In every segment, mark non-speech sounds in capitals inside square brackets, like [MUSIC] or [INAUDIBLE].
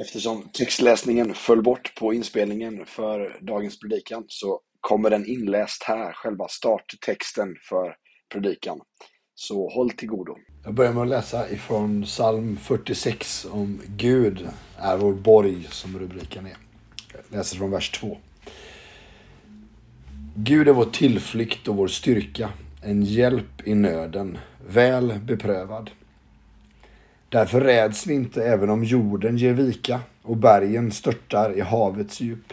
Eftersom textläsningen föll bort på inspelningen för dagens predikan så kommer den inläst här, själva starttexten för predikan. Så håll till godo. Jag börjar med att läsa ifrån psalm 46 om Gud är vår borg, som rubriken är. Jag läser från vers 2. Gud är vår tillflykt och vår styrka, en hjälp i nöden, väl beprövad. Därför räds vi inte även om jorden ger vika och bergen störtar i havets djup.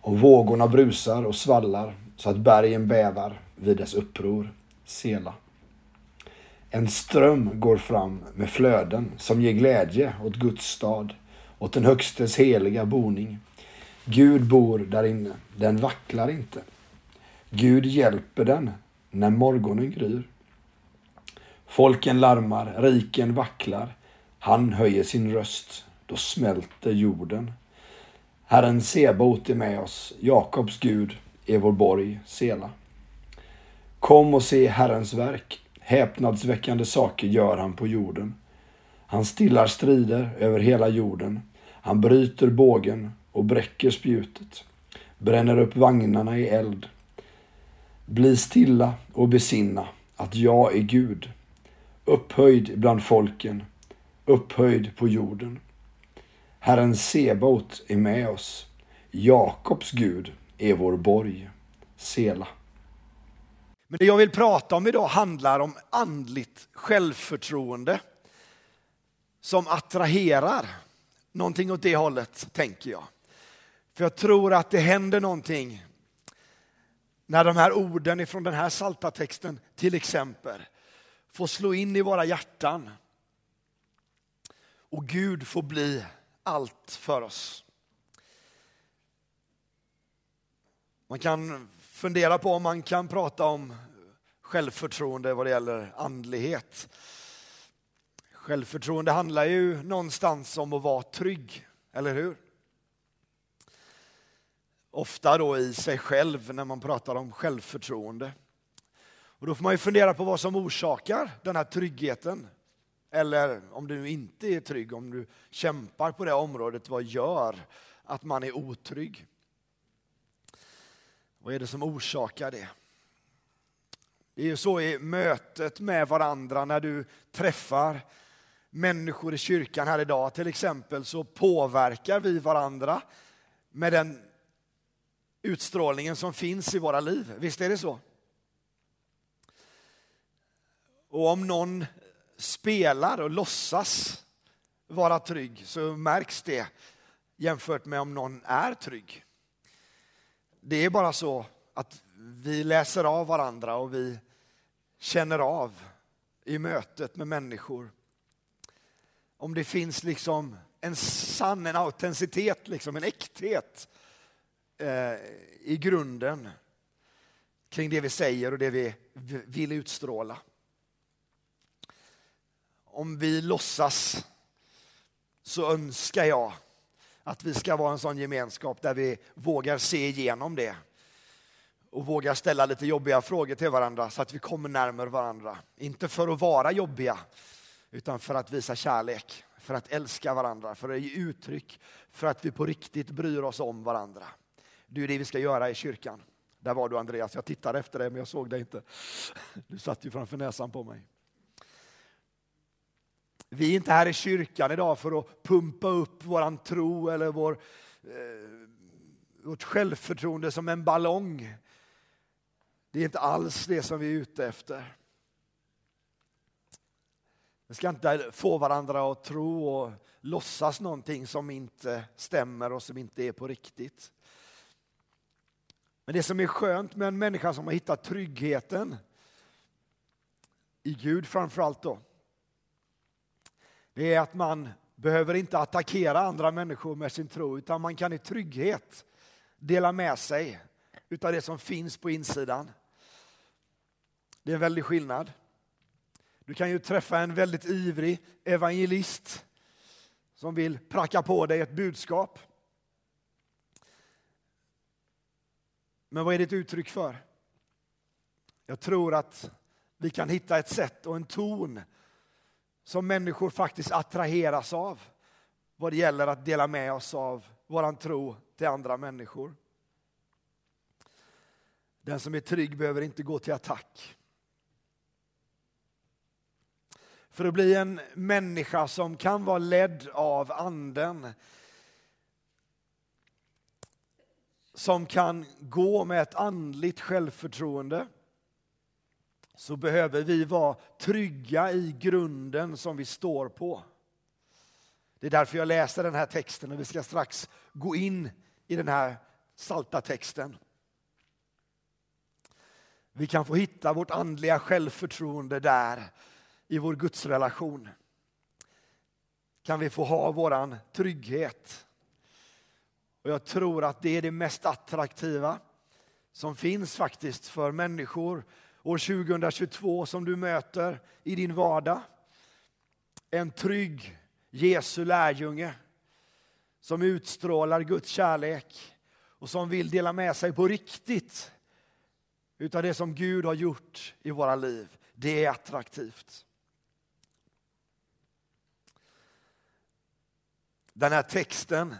Och vågorna brusar och svallar så att bergen bävar vid dess uppror. Sela. En ström går fram med flöden som ger glädje åt Guds stad, åt den högstes heliga boning. Gud bor där inne, den vacklar inte. Gud hjälper den när morgonen gryr. Folken larmar, riken vacklar. Han höjer sin röst, då smälter jorden. Herren Sebaot är med oss, Jakobs Gud är vår borg, Sela. Kom och se Herrens verk. Häpnadsväckande saker gör han på jorden. Han stillar strider över hela jorden. Han bryter bågen och bräcker spjutet, bränner upp vagnarna i eld. Bli stilla och besinna att jag är Gud upphöjd bland folken, upphöjd på jorden. Herren Sebaot är med oss. Jakobs Gud är vår borg. Sela. Men det jag vill prata om idag handlar om andligt självförtroende som attraherar. Någonting åt det hållet, tänker jag. För jag tror att det händer någonting när de här orden ifrån den här salta texten till exempel får slå in i våra hjärtan. Och Gud får bli allt för oss. Man kan fundera på om man kan prata om självförtroende vad det gäller andlighet. Självförtroende handlar ju någonstans om att vara trygg, eller hur? Ofta då i sig själv när man pratar om självförtroende. Och då får man ju fundera på vad som orsakar den här tryggheten. Eller om du inte är trygg, om du kämpar på det området, vad gör att man är otrygg? Vad är det som orsakar det? Det är ju så i mötet med varandra när du träffar människor i kyrkan här idag till exempel så påverkar vi varandra med den utstrålningen som finns i våra liv. Visst är det så? Och om någon spelar och låtsas vara trygg så märks det jämfört med om någon är trygg. Det är bara så att vi läser av varandra och vi känner av i mötet med människor. Om det finns liksom en sann, en autenticitet, liksom en äkthet eh, i grunden kring det vi säger och det vi vill utstråla om vi låtsas så önskar jag att vi ska vara en sån gemenskap där vi vågar se igenom det och vågar ställa lite jobbiga frågor till varandra så att vi kommer närmare varandra. Inte för att vara jobbiga, utan för att visa kärlek, för att älska varandra, för att ge uttryck för att vi på riktigt bryr oss om varandra. Det är det vi ska göra i kyrkan. Där var du Andreas, jag tittade efter dig men jag såg dig inte. Du satt ju framför näsan på mig. Vi är inte här i kyrkan idag för att pumpa upp vår tro eller vår, eh, vårt självförtroende som en ballong. Det är inte alls det som vi är ute efter. Vi ska inte få varandra att tro och låtsas någonting som inte stämmer och som inte är på riktigt. Men det som är skönt med en människa som har hittat tryggheten i Gud framförallt då, det är att man behöver inte attackera andra människor med sin tro, utan man kan i trygghet dela med sig utav det som finns på insidan. Det är en väldig skillnad. Du kan ju träffa en väldigt ivrig evangelist som vill pracka på dig ett budskap. Men vad är det ett uttryck för? Jag tror att vi kan hitta ett sätt och en ton som människor faktiskt attraheras av. vad det gäller att dela med oss av vår tro till andra människor. Den som är trygg behöver inte gå till attack. För att bli en människa som kan vara ledd av anden som kan gå med ett andligt självförtroende så behöver vi vara trygga i grunden som vi står på. Det är därför jag läser den här texten och vi ska strax gå in i den här salta texten. Vi kan få hitta vårt andliga självförtroende där i vår gudsrelation. Kan vi få ha våran trygghet. Och jag tror att det är det mest attraktiva som finns faktiskt för människor år 2022 som du möter i din vardag. En trygg Jesu lärjunge som utstrålar Guds kärlek och som vill dela med sig på riktigt utav det som Gud har gjort i våra liv. Det är attraktivt. Den här texten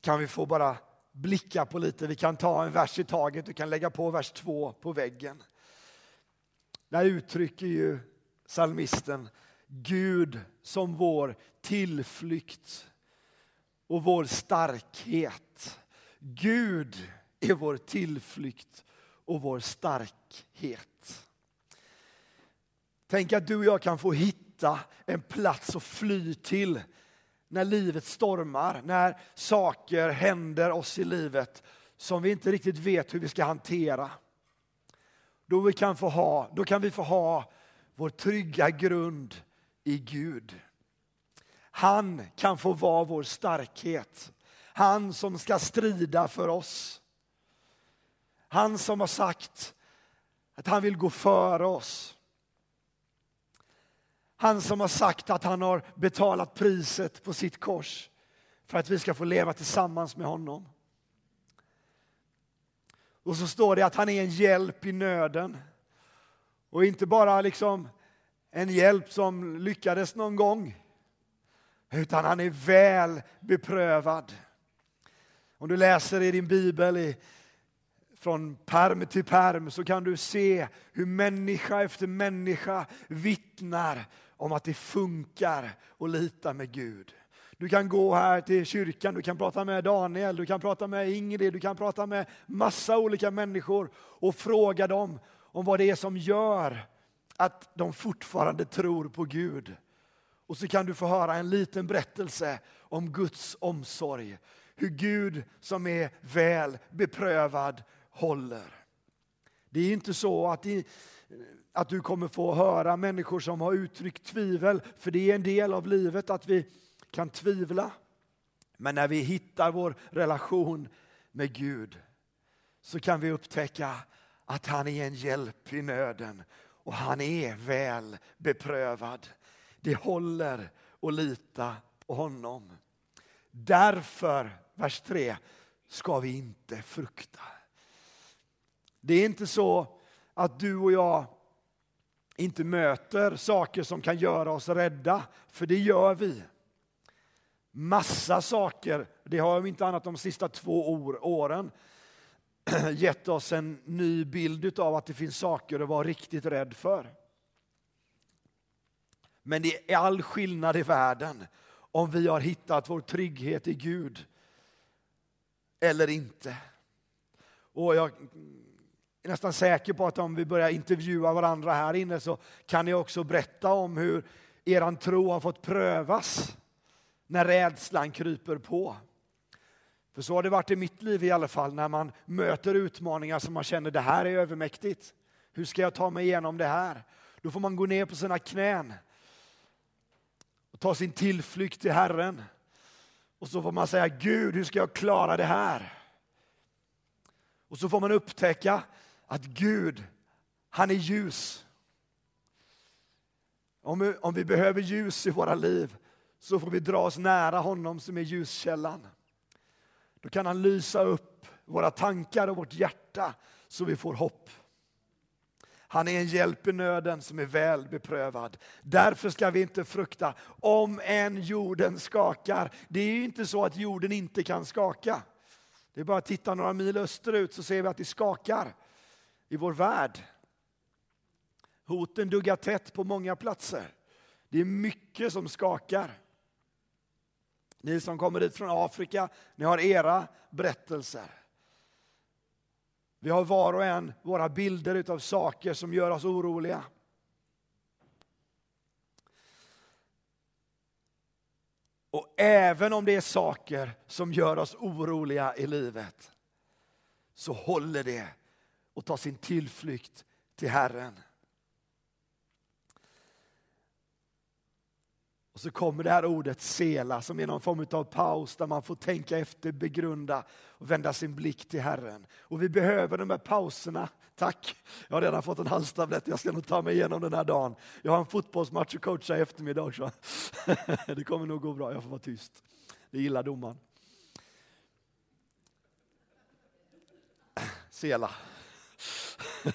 kan vi få bara blicka på lite. Vi kan ta en vers i taget, du kan lägga på vers två på väggen. Där uttrycker ju salmisten Gud som vår tillflykt och vår starkhet. Gud är vår tillflykt och vår starkhet. Tänk att du och jag kan få hitta en plats att fly till när livet stormar, när saker händer oss i livet som vi inte riktigt vet hur vi ska hantera. Då, vi kan, få ha, då kan vi få ha vår trygga grund i Gud. Han kan få vara vår starkhet. Han som ska strida för oss. Han som har sagt att han vill gå före oss. Han som har sagt att han har betalat priset på sitt kors för att vi ska få leva tillsammans med honom. Och så står det att han är en hjälp i nöden. Och inte bara liksom en hjälp som lyckades någon gång, utan han är väl beprövad. Om du läser i din bibel i, från perm till perm så kan du se hur människa efter människa vittnar om att det funkar att lita med Gud. Du kan gå här till kyrkan, du kan prata med Daniel, du kan prata med Ingrid, du kan prata med massa olika människor och fråga dem om vad det är som gör att de fortfarande tror på Gud. Och så kan du få höra en liten berättelse om Guds omsorg. Hur Gud som är väl beprövad håller. Det är inte så att, att du kommer få höra människor som har uttryckt tvivel, för det är en del av livet att vi kan tvivla. Men när vi hittar vår relation med Gud så kan vi upptäcka att han är en hjälp i nöden och han är väl beprövad. Det håller att lita på honom. Därför, vers 3, ska vi inte frukta. Det är inte så att du och jag inte möter saker som kan göra oss rädda, för det gör vi. Massa saker, det har om inte annat de sista två år, åren [CLEARS THROAT] gett oss en ny bild av att det finns saker att vara riktigt rädd för. Men det är all skillnad i världen om vi har hittat vår trygghet i Gud eller inte. Och jag är nästan säker på att om vi börjar intervjua varandra här inne så kan ni också berätta om hur er tro har fått prövas när rädslan kryper på. För så har det varit i mitt liv i alla fall, när man möter utmaningar som man känner det här är övermäktigt. Hur ska jag ta mig igenom det här? Då får man gå ner på sina knän och ta sin tillflykt till Herren. Och så får man säga Gud, hur ska jag klara det här? Och så får man upptäcka att Gud, han är ljus. Om vi, om vi behöver ljus i våra liv så får vi dra oss nära honom som är ljuskällan. Då kan han lysa upp våra tankar och vårt hjärta så vi får hopp. Han är en hjälp i nöden som är väl beprövad. Därför ska vi inte frukta om än jorden skakar. Det är ju inte så att jorden inte kan skaka. Det är bara att titta några mil österut så ser vi att det skakar i vår värld. Hoten duggar tätt på många platser. Det är mycket som skakar. Ni som kommer hit från Afrika, ni har era berättelser. Vi har var och en våra bilder av saker som gör oss oroliga. Och även om det är saker som gör oss oroliga i livet så håller det och ta sin tillflykt till Herren. Och så kommer det här ordet sela som är någon form av paus där man får tänka efter, begrunda och vända sin blick till Herren. Och vi behöver de här pauserna. Tack! Jag har redan fått en halstablett, jag ska nog ta mig igenom den här dagen. Jag har en fotbollsmatch att coacha i eftermiddag också. [LAUGHS] Det kommer nog gå bra, jag får vara tyst. Det gillar domaren. Sela. [LAUGHS]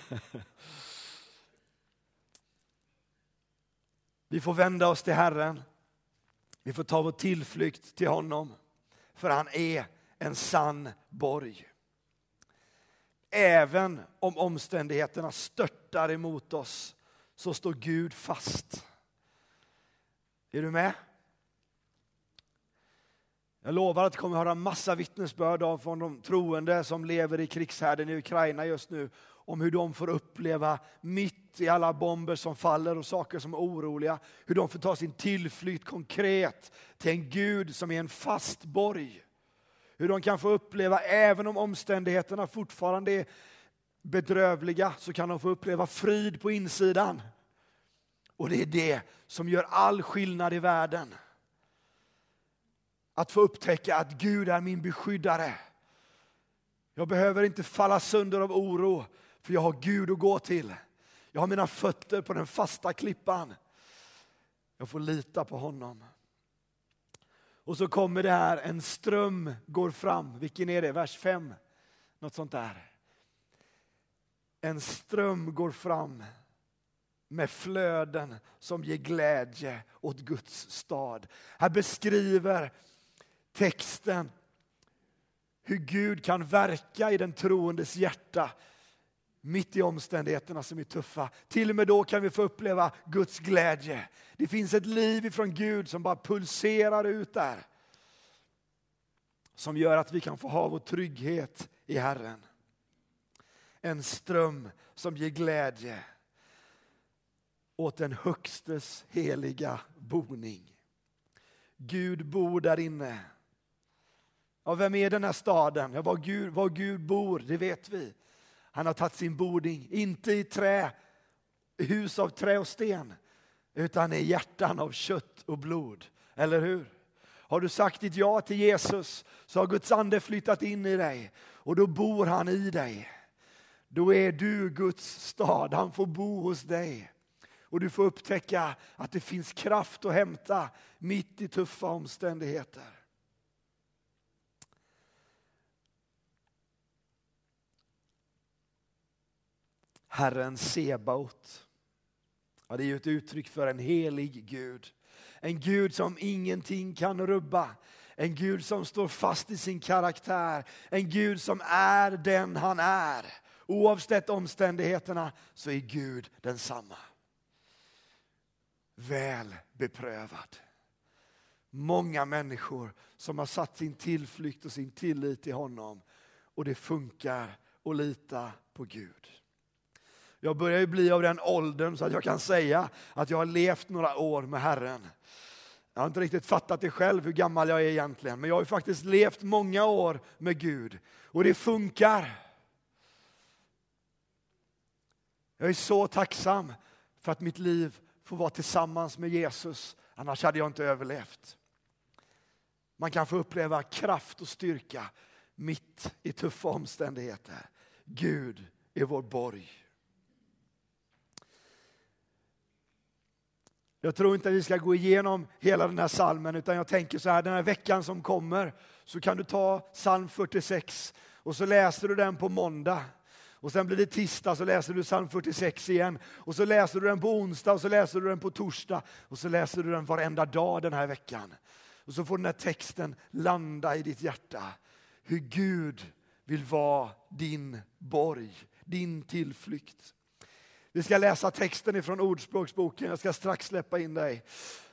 Vi får vända oss till Herren. Vi får ta vår tillflykt till honom, för han är en sann borg. Även om omständigheterna störtar emot oss så står Gud fast. Är du med? Jag lovar att du kommer att höra massa vittnesbörd av från de troende som lever i krigshärden i Ukraina just nu om hur de får uppleva mitt i alla bomber som faller och saker som är oroliga, hur de får ta sin tillflykt konkret till en Gud som är en fast borg. Hur de kan få uppleva, även om omständigheterna fortfarande är bedrövliga, så kan de få uppleva frid på insidan. Och det är det som gör all skillnad i världen. Att få upptäcka att Gud är min beskyddare. Jag behöver inte falla sönder av oro, för jag har Gud att gå till. Jag har mina fötter på den fasta klippan. Jag får lita på honom. Och så kommer det här, en ström går fram. Vilken är det? Vers 5? Något sånt där. En ström går fram med flöden som ger glädje åt Guds stad. Här beskriver texten hur Gud kan verka i den troendes hjärta mitt i omständigheterna som är tuffa. Till och med då kan vi få uppleva Guds glädje. Det finns ett liv ifrån Gud som bara pulserar ut där. Som gör att vi kan få ha vår trygghet i Herren. En ström som ger glädje åt den högstes heliga boning. Gud bor där inne. Ja, vem är den här staden? Ja, var, Gud, var Gud bor, det vet vi. Han har tagit sin boning, inte i trä, hus av trä och sten, utan i hjärtan av kött och blod. Eller hur? Har du sagt ditt ja till Jesus så har Guds ande flyttat in i dig och då bor han i dig. Då är du Guds stad, han får bo hos dig. Och du får upptäcka att det finns kraft att hämta mitt i tuffa omständigheter. Herren Sebaot. Ja, det är ju ett uttryck för en helig Gud. En Gud som ingenting kan rubba. En Gud som står fast i sin karaktär. En Gud som är den han är. Oavsett omständigheterna så är Gud densamma. Väl beprövad. Många människor som har satt sin tillflykt och sin tillit till honom och det funkar att lita på Gud. Jag börjar ju bli av den åldern så att jag kan säga att jag har levt några år med Herren. Jag har inte riktigt fattat det själv hur gammal jag är egentligen, men jag har ju faktiskt levt många år med Gud och det funkar. Jag är så tacksam för att mitt liv får vara tillsammans med Jesus, annars hade jag inte överlevt. Man kan få uppleva kraft och styrka mitt i tuffa omständigheter. Gud är vår borg. Jag tror inte att vi ska gå igenom hela den här salmen utan jag tänker så här, den här veckan som kommer så kan du ta psalm 46 och så läser du den på måndag. Och sen blir det tisdag så läser du psalm 46 igen. Och så läser du den på onsdag och så läser du den på torsdag. Och så läser du den varenda dag den här veckan. Och så får den här texten landa i ditt hjärta. Hur Gud vill vara din borg, din tillflykt. Vi ska läsa texten ifrån Ordspråksboken. Jag ska strax släppa in dig.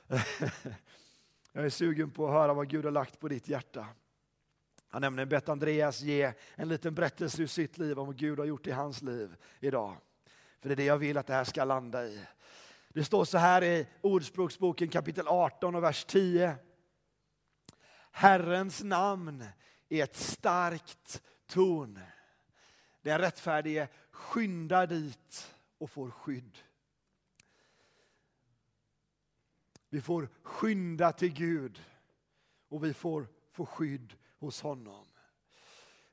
[LAUGHS] Jag är sugen på att höra vad Gud har lagt på ditt hjärta. Han har nämligen bett Andreas ge en liten berättelse ur sitt liv om vad Gud har gjort i hans liv idag. För det är det jag vill att det här ska landa i. Det står så här i Ordspråksboken kapitel 18 och vers 10. Herrens namn är ett starkt torn. Den rättfärdige skyndar dit och får skydd. Vi får skynda till Gud och vi får få skydd hos honom.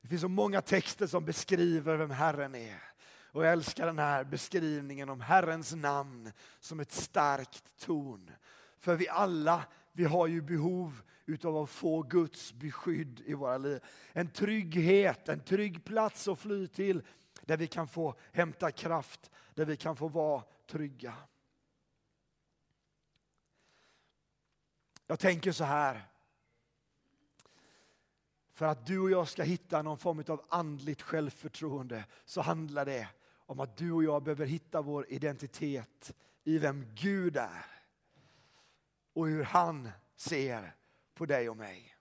Det finns så många texter som beskriver vem Herren är. Och jag älskar den här beskrivningen om Herrens namn som ett starkt torn. För vi alla, vi har ju behov utav att få Guds beskydd i våra liv. En trygghet, en trygg plats att fly till där vi kan få hämta kraft, där vi kan få vara trygga. Jag tänker så här. För att du och jag ska hitta någon form av andligt självförtroende så handlar det om att du och jag behöver hitta vår identitet i vem Gud är och hur han ser på dig och mig.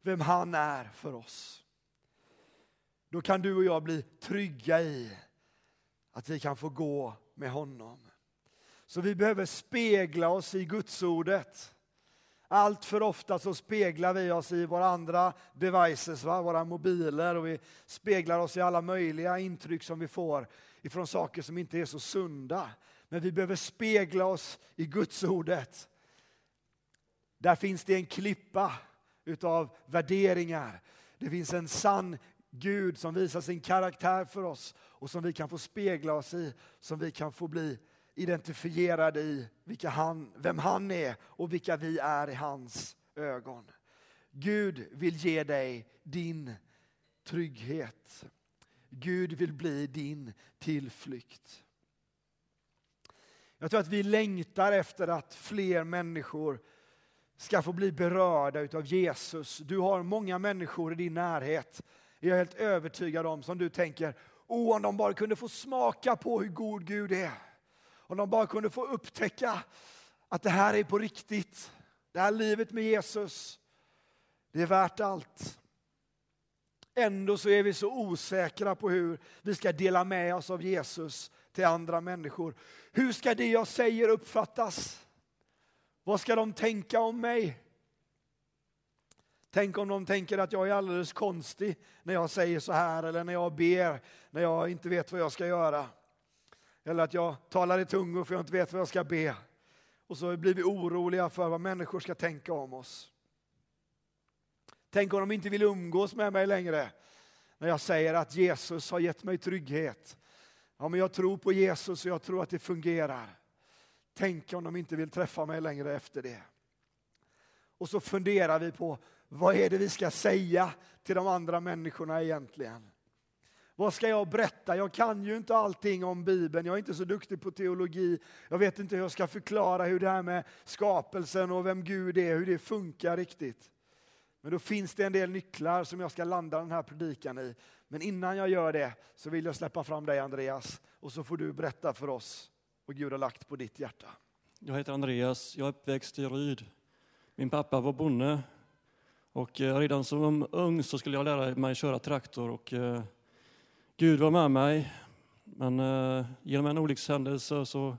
Vem han är för oss. Då kan du och jag bli trygga i att vi kan få gå med honom. Så vi behöver spegla oss i Gudsordet. Allt för ofta så speglar vi oss i våra andra devices, va? våra mobiler och vi speglar oss i alla möjliga intryck som vi får ifrån saker som inte är så sunda. Men vi behöver spegla oss i Gudsordet. Där finns det en klippa utav värderingar. Det finns en sann Gud som visar sin karaktär för oss och som vi kan få spegla oss i, som vi kan få bli identifierade i vilka han, vem han är och vilka vi är i hans ögon. Gud vill ge dig din trygghet. Gud vill bli din tillflykt. Jag tror att vi längtar efter att fler människor ska få bli berörda av Jesus. Du har många människor i din närhet, jag är helt övertygad om, som du tänker, oh, om de bara kunde få smaka på hur god Gud är. Om de bara kunde få upptäcka att det här är på riktigt. Det här livet med Jesus, det är värt allt. Ändå så är vi så osäkra på hur vi ska dela med oss av Jesus till andra människor. Hur ska det jag säger uppfattas? Vad ska de tänka om mig? Tänk om de tänker att jag är alldeles konstig när jag säger så här eller när jag ber, när jag inte vet vad jag ska göra. Eller att jag talar i tungor för jag inte vet vad jag ska be. Och så blir vi oroliga för vad människor ska tänka om oss. Tänk om de inte vill umgås med mig längre när jag säger att Jesus har gett mig trygghet. Ja, men jag tror på Jesus och jag tror att det fungerar. Tänk om de inte vill träffa mig längre efter det. Och så funderar vi på vad är det vi ska säga till de andra människorna egentligen? Vad ska jag berätta? Jag kan ju inte allting om Bibeln. Jag är inte så duktig på teologi. Jag vet inte hur jag ska förklara hur det här med skapelsen och vem Gud är, hur det funkar riktigt. Men då finns det en del nycklar som jag ska landa den här predikan i. Men innan jag gör det så vill jag släppa fram dig Andreas och så får du berätta för oss vad Gud har lagt på ditt hjärta. Jag heter Andreas, jag är uppväxt i Ryd. Min pappa var bonde och eh, redan som um, ung så skulle jag lära mig köra traktor och eh, Gud var med mig. Men eh, genom en olyckshändelse så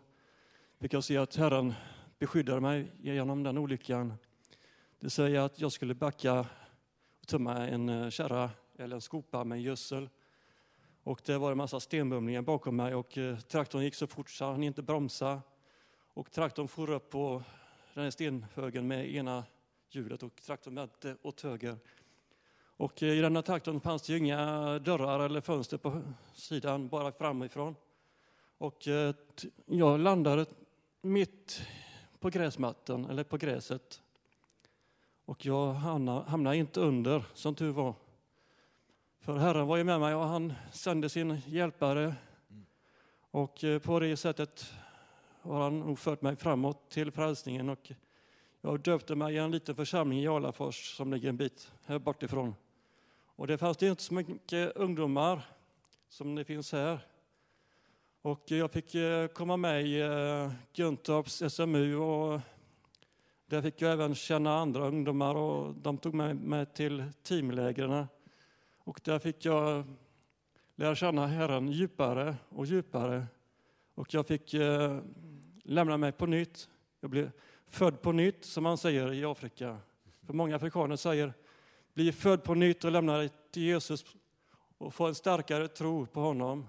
fick jag se att Herren beskyddade mig genom den olyckan. Det säger att jag skulle backa och tömma en kärra eller en skopa med gödsel. Och det var en massa stenbumlingar bakom mig och traktorn gick så fort så han inte bromsa. Och traktorn for upp på den här stenhögen med ena hjulet och traktorn vände åt höger. Och i den här traktorn fanns det inga dörrar eller fönster på sidan, bara framifrån. Och eh, jag landade mitt på gräsmattan, eller på gräset. Och jag hamnade, hamnade inte under, som tur var. För Herren var ju med mig och han sände sin hjälpare. Och eh, på det sättet har han nog fört mig framåt till frälsningen. Och jag döpte mig i en liten församling i Alafors som ligger en bit här bortifrån. Och det fanns inte så mycket ungdomar som det finns här. Och jag fick eh, komma med i eh, Guntorps SMU och där fick jag även känna andra ungdomar och de tog med mig till teamlägren. Och där fick jag lära känna Herren djupare och djupare. Och jag fick eh, lämna mig på nytt. Jag blev född på nytt, som man säger i Afrika. För många afrikaner säger bli född på nytt och lämna dig till Jesus och få en starkare tro på honom.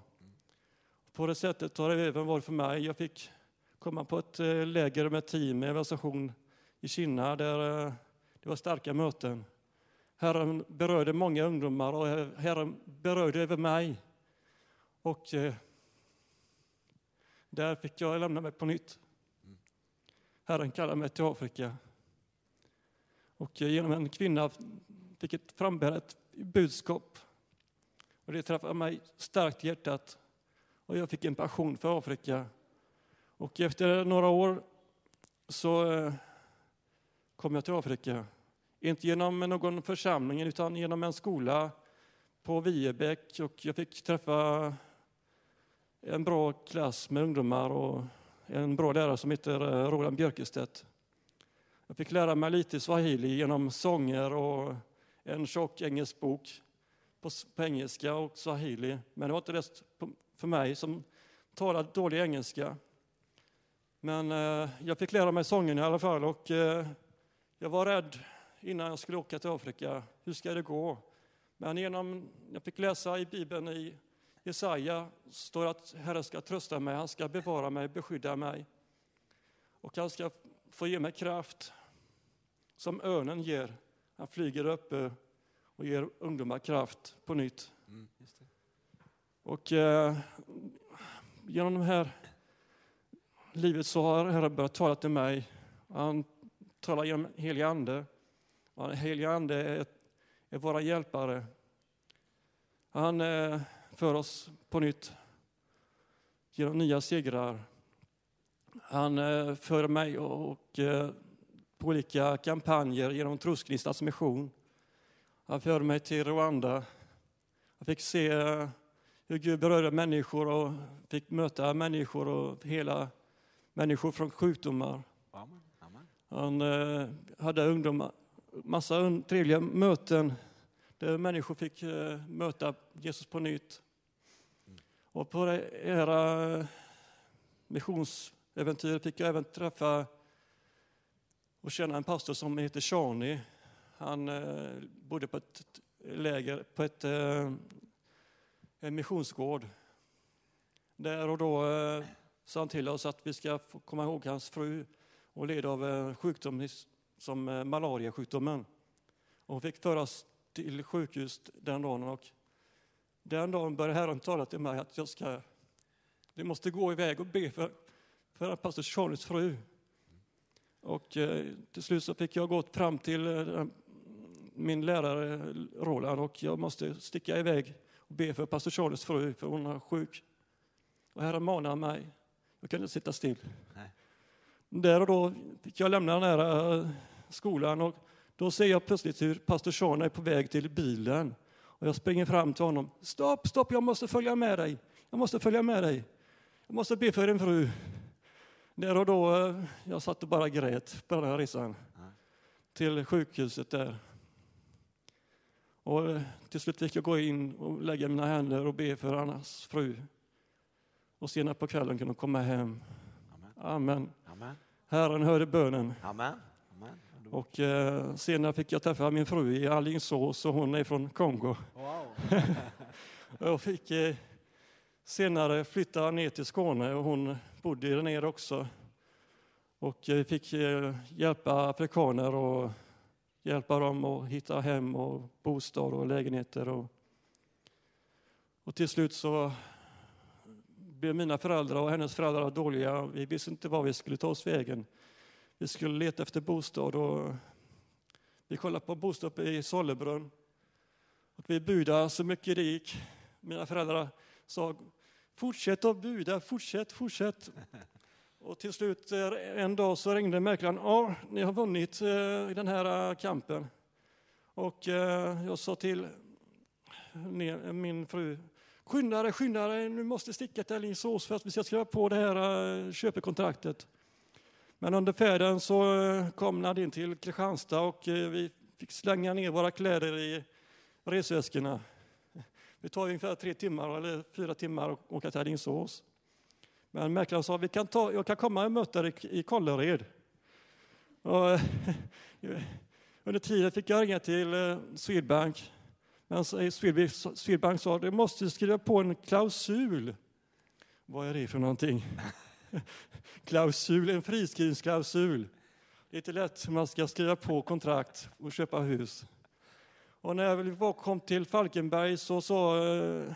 På det sättet har det även varit för mig. Jag fick komma på ett eh, läger med team med evangelisation i Kina där eh, det var starka möten. Herren berörde många ungdomar och Herren berörde över mig. Och eh, där fick jag lämna mig på nytt. Herren kallade mig till Afrika. Och eh, genom en kvinna fick jag frambära ett budskap. Och det träffade mig starkt i hjärtat. Och jag fick en passion för Afrika. Och efter några år så eh, kom jag till Afrika. Inte genom någon församling utan genom en skola på Viebäck och jag fick träffa en bra klass med ungdomar och en bra lärare som heter eh, Roland Björkestedt. Jag fick lära mig lite swahili genom sånger och en tjock engelsk bok på, engelska och swahili. Men det var inte rätt för mig som talar dålig engelska. Men eh, jag fick lära mig sången i alla fall och eh, jag var rädd innan jag skulle åka till Afrika. Hur ska det gå? Men genom, jag fick läsa i Bibeln i Jesaja står att Herren ska trösta mig, han ska bevara mig, beskydda mig. Och han ska få ge mig kraft som örnen ger. Han flyger uppe och ger ungdomar kraft på nytt. Mm, och eh, genom det här livet så har Herren börjat tala till mig. Han talar genom helig ande. Helig ande är, är våra hjälpare. Han eh, för oss på nytt genom nya segrar. Han eh, för mig och, och eh, på olika kampanjer genom Troskristnas mission. Han förde mig till Rwanda. Jag fick se eh, hur Gud berörde människor och fick möta människor och hela människor från sjukdomar. Amen. Amen. Han eh, hade ungdomar, massa trevliga möten där människor fick eh, möta Jesus på nytt. Och på era missionsäventyr fick jag även träffa och känna en pastor som heter Shani. Han eh, bodde på ett läger, på ett, eh, en missionsgård. Där och då eh, sa han till oss att vi ska komma ihåg hans fru och led av en sjukdom som malariasjukdomen. Och hon fick föras till sjukhus den dagen. Och den dagen började Herren tala till mig att jag ska, vi måste gå iväg och be för, för pastor Charlies fru. Och eh, till slut så fick jag gå fram till eh, min lärare Roland och jag måste sticka iväg och be för pastor Charlies fru för hon är sjuk. Och Herren manade mig. Jag kunde inte sitta still. Nej. Där och då fick jag lämna den här eh, skolan och då ser jag plötsligt hur pastor Sean är på väg till bilen. Och jag springer fram till honom. Stopp, stopp, jag måste följa med dig. Jag måste följa med dig. Jag måste be för din fru. Där och då, eh, jag satt och bara grät på den här resan. Till sjukhuset där. Och eh, till slut fick jag gå in och lägga mina händer och be för hans fru. Och senare på kvällen kunde hon komma hem. Amen. Amen. Amen. Herren hörde bönen. Amen. Och eh, senare fick jag träffa min fru i Alingsås och hon är från Kongo. Wow. [LAUGHS] jag fick eh, senare flytta ner till Skåne och hon bodde där nere också. Och eh, fick eh, hjälpa afrikaner och hjälpa dem att hitta hem och bostad och lägenheter. Och, och till slut så blev mina föräldrar och hennes föräldrar dåliga. Vi visste inte var vi skulle ta oss vägen. Vi skulle leta efter bostad och vi kollade på bostad i Sollebrunn. Och vi budade så mycket det gick. Mina föräldrar sa fortsätt att buda, fortsätt, fortsätt. [LAUGHS] Och till slut eh, en dag så ringde mäklaren. Ja, ni har vunnit eh, den här eh, kampen. Och jag sa till min fru, skynda dig, skynda dig, nu måste sticka till Alingsås för att vi ska skriva på det här köpekontraktet. Men under färden så eh, kom Nadine till Kristianstad och eh, vi fick slänga ner våra kläder i resväskorna. Det tar ungefär tre timmar eller fyra timmar att åka till Alingsås. Men mäklaren sa, vi kan ta, jag kan komma och möta dig i Kållered. Och, eh, under tiden fick jag ringa till Swedbank. Men Swedbank sa, du måste skriva på en klausul. Vad är det för någonting? Klausul, en friskrivningsklausul. Det är inte lätt hur man ska skriva på kontrakt och köpa hus. Och när jag kom till Falkenberg så, så, eh,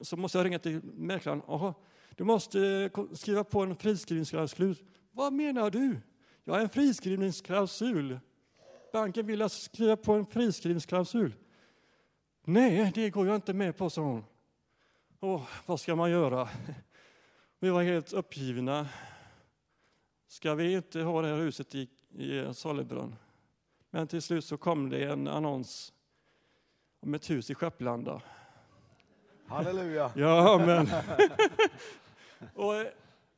så måste jag ringa till mäklaren. Aha, du måste eh, skriva på en friskrivningsklausul. Vad menar du? Jag har en friskrivningsklausul. Banken vill att skriva på en friskrivningsklausul. Nej, det går jag inte med på, sa hon. Åh, vad ska man göra? Vi var helt uppgivna. Ska vi inte ha det här huset i, i Sollebrunn? Men till slut så kom det en annons om ett hus i Skepplanda. Halleluja! Ja, men... [LAUGHS] och,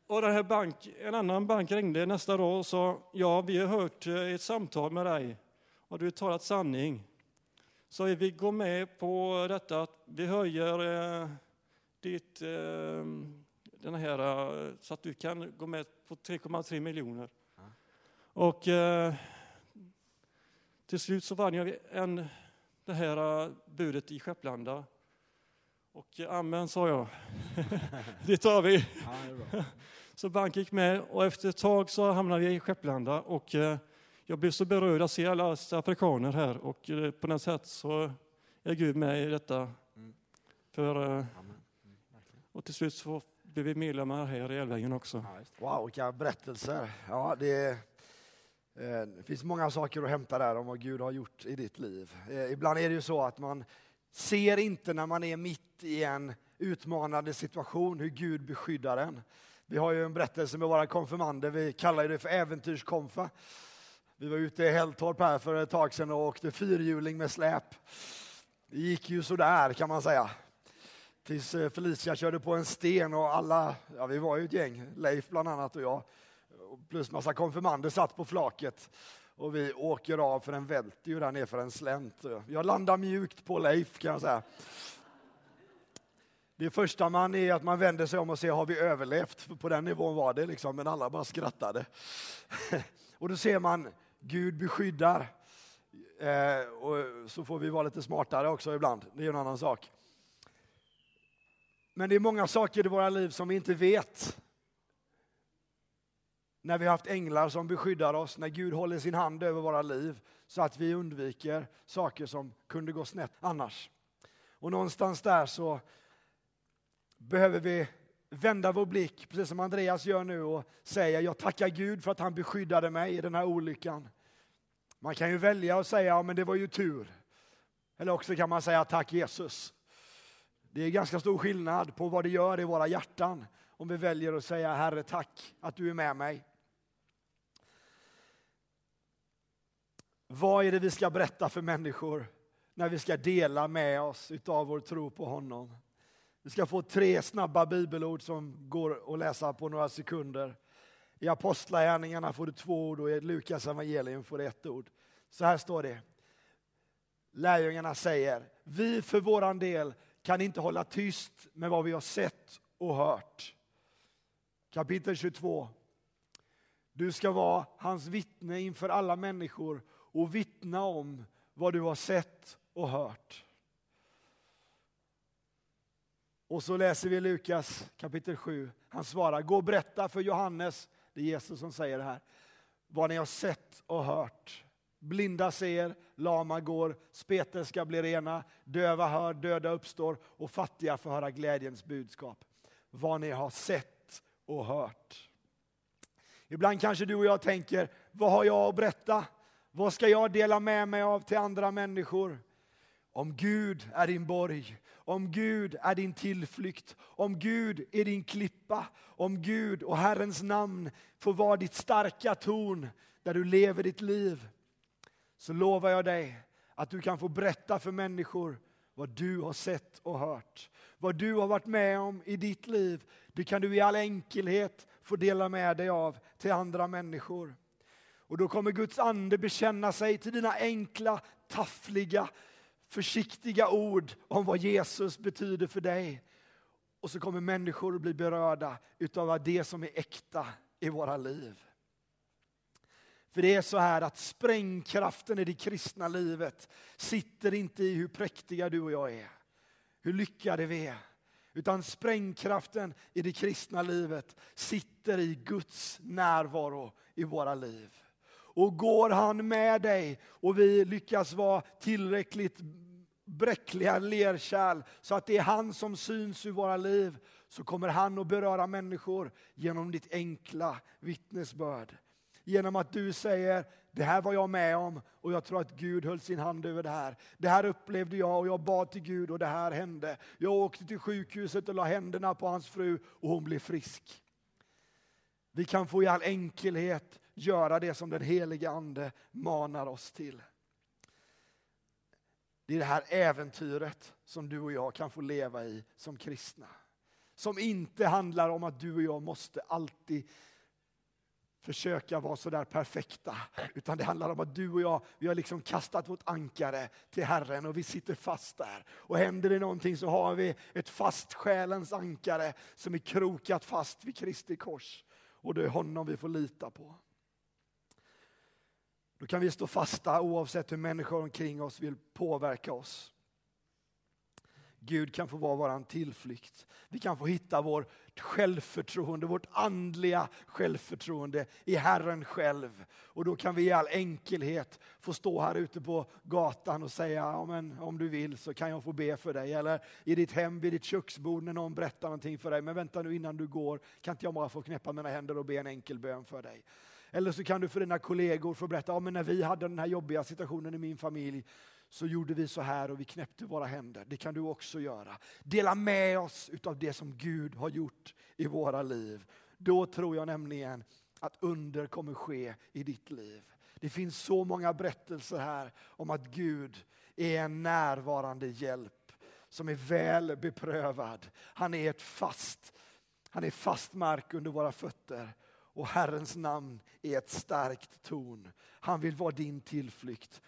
och den här bank, en annan bank ringde nästa dag och sa, ja, vi har hört eh, ett samtal med dig och du har talat sanning. Så vi går med på detta att vi höjer eh, ditt, eh, den här, eh, så att du kan gå med på 3,3 miljoner. Och eh, till slut så vann jag en, det här äh, budet i Skepplanda. Och äh, amen sa jag. [LAUGHS] det tar vi. Ja, [LAUGHS] så bank gick med och efter ett tag så hamnade vi i Skepplanda och äh, jag blev så berörd att se alla afrikaner här och på något sätt så är Gud med i detta. Mm. För, och till slut så blev medlemmar här i Älvängen också. Wow, vilka berättelser. Ja, det eh, det finns många saker att hämta där om vad Gud har gjort i ditt liv. Eh, ibland är det ju så att man ser inte när man är mitt i en utmanande situation hur Gud beskyddar en. Vi har ju en berättelse med våra konfirmander, vi kallar det för äventyrskonfa. Vi var ute i Hälltorp här för ett tag sedan och åkte fyrhjuling med släp. Det gick ju sådär kan man säga. Tills eh, Felicia körde på en sten och alla, ja vi var ju ett gäng, Leif bland annat och jag, plus massa konfirmander satt på flaket. Och vi åker av för den välter ju där ner för en slänt. Jag landar mjukt på Leif kan jag säga. Det första man är att man vänder sig om och ser, har vi överlevt? För på den nivån var det liksom, men alla bara skrattade. [LAUGHS] och då ser man, Gud beskyddar. Eh, och så får vi vara lite smartare också ibland, det är en annan sak. Men det är många saker i våra liv som vi inte vet när vi har haft änglar som beskyddar oss, när Gud håller sin hand över våra liv så att vi undviker saker som kunde gå snett annars. Och någonstans där så behöver vi vända vår blick, precis som Andreas gör nu och säga jag tackar Gud för att han beskyddade mig i den här olyckan. Man kan ju välja att säga ja, men det var ju tur. Eller också kan man säga tack Jesus. Det är ganska stor skillnad på vad det gör i våra hjärtan om vi väljer att säga Herre tack att du är med mig. Vad är det vi ska berätta för människor när vi ska dela med oss utav vår tro på honom? Vi ska få tre snabba bibelord som går att läsa på några sekunder. I Apostlagärningarna får du två ord och i Lukas evangelium får du ett ord. Så här står det. Lärjungarna säger, vi för våran del kan inte hålla tyst med vad vi har sett och hört. Kapitel 22. Du ska vara hans vittne inför alla människor och vittna om vad du har sett och hört. Och så läser vi Lukas kapitel 7. Han svarar, gå och berätta för Johannes, det är Jesus som säger det här, vad ni har sett och hört. Blinda ser, lama går, spetälska blir rena, döva hör, döda uppstår och fattiga får höra glädjens budskap. Vad ni har sett och hört. Ibland kanske du och jag tänker, vad har jag att berätta? Vad ska jag dela med mig av till andra människor? Om Gud är din borg, om Gud är din tillflykt, om Gud är din klippa, om Gud och Herrens namn får vara ditt starka torn där du lever ditt liv, så lovar jag dig att du kan få berätta för människor vad du har sett och hört. Vad du har varit med om i ditt liv, det kan du i all enkelhet få dela med dig av till andra människor. Och då kommer Guds ande bekänna sig till dina enkla, taffliga, försiktiga ord om vad Jesus betyder för dig. Och så kommer människor att bli berörda utav det som är äkta i våra liv. För det är så här att sprängkraften i det kristna livet sitter inte i hur präktiga du och jag är, hur lyckade vi är. Utan sprängkraften i det kristna livet sitter i Guds närvaro i våra liv. Och går han med dig och vi lyckas vara tillräckligt bräckliga lerkärl så att det är han som syns i våra liv så kommer han att beröra människor genom ditt enkla vittnesbörd. Genom att du säger, det här var jag med om och jag tror att Gud höll sin hand över det här. Det här upplevde jag och jag bad till Gud och det här hände. Jag åkte till sjukhuset och la händerna på hans fru och hon blev frisk. Vi kan få i all enkelhet göra det som den helige Ande manar oss till. Det är det här äventyret som du och jag kan få leva i som kristna. Som inte handlar om att du och jag måste alltid försöka vara så där perfekta. Utan det handlar om att du och jag, vi har liksom kastat vårt ankare till Herren och vi sitter fast där. Och händer det någonting så har vi ett fast själens ankare som är krokat fast vid Kristi kors. Och det är honom vi får lita på. Då kan vi stå fasta oavsett hur människor omkring oss vill påverka oss. Gud kan få vara vår tillflykt. Vi kan få hitta vårt självförtroende, vårt andliga självförtroende i Herren själv. Och då kan vi i all enkelhet få stå här ute på gatan och säga, ja, men om du vill så kan jag få be för dig. Eller i ditt hem, vid ditt köksbord när någon berättar någonting för dig. Men vänta nu innan du går, kan inte jag bara få knäppa mina händer och be en enkel bön för dig? Eller så kan du för dina kollegor få berätta, ja, men när vi hade den här jobbiga situationen i min familj så gjorde vi så här och vi knäppte våra händer. Det kan du också göra. Dela med oss av det som Gud har gjort i våra liv. Då tror jag nämligen att under kommer ske i ditt liv. Det finns så många berättelser här om att Gud är en närvarande hjälp som är väl beprövad. Han är ett fast, han är fast mark under våra fötter och Herrens namn är ett starkt torn. Han vill vara din tillflykt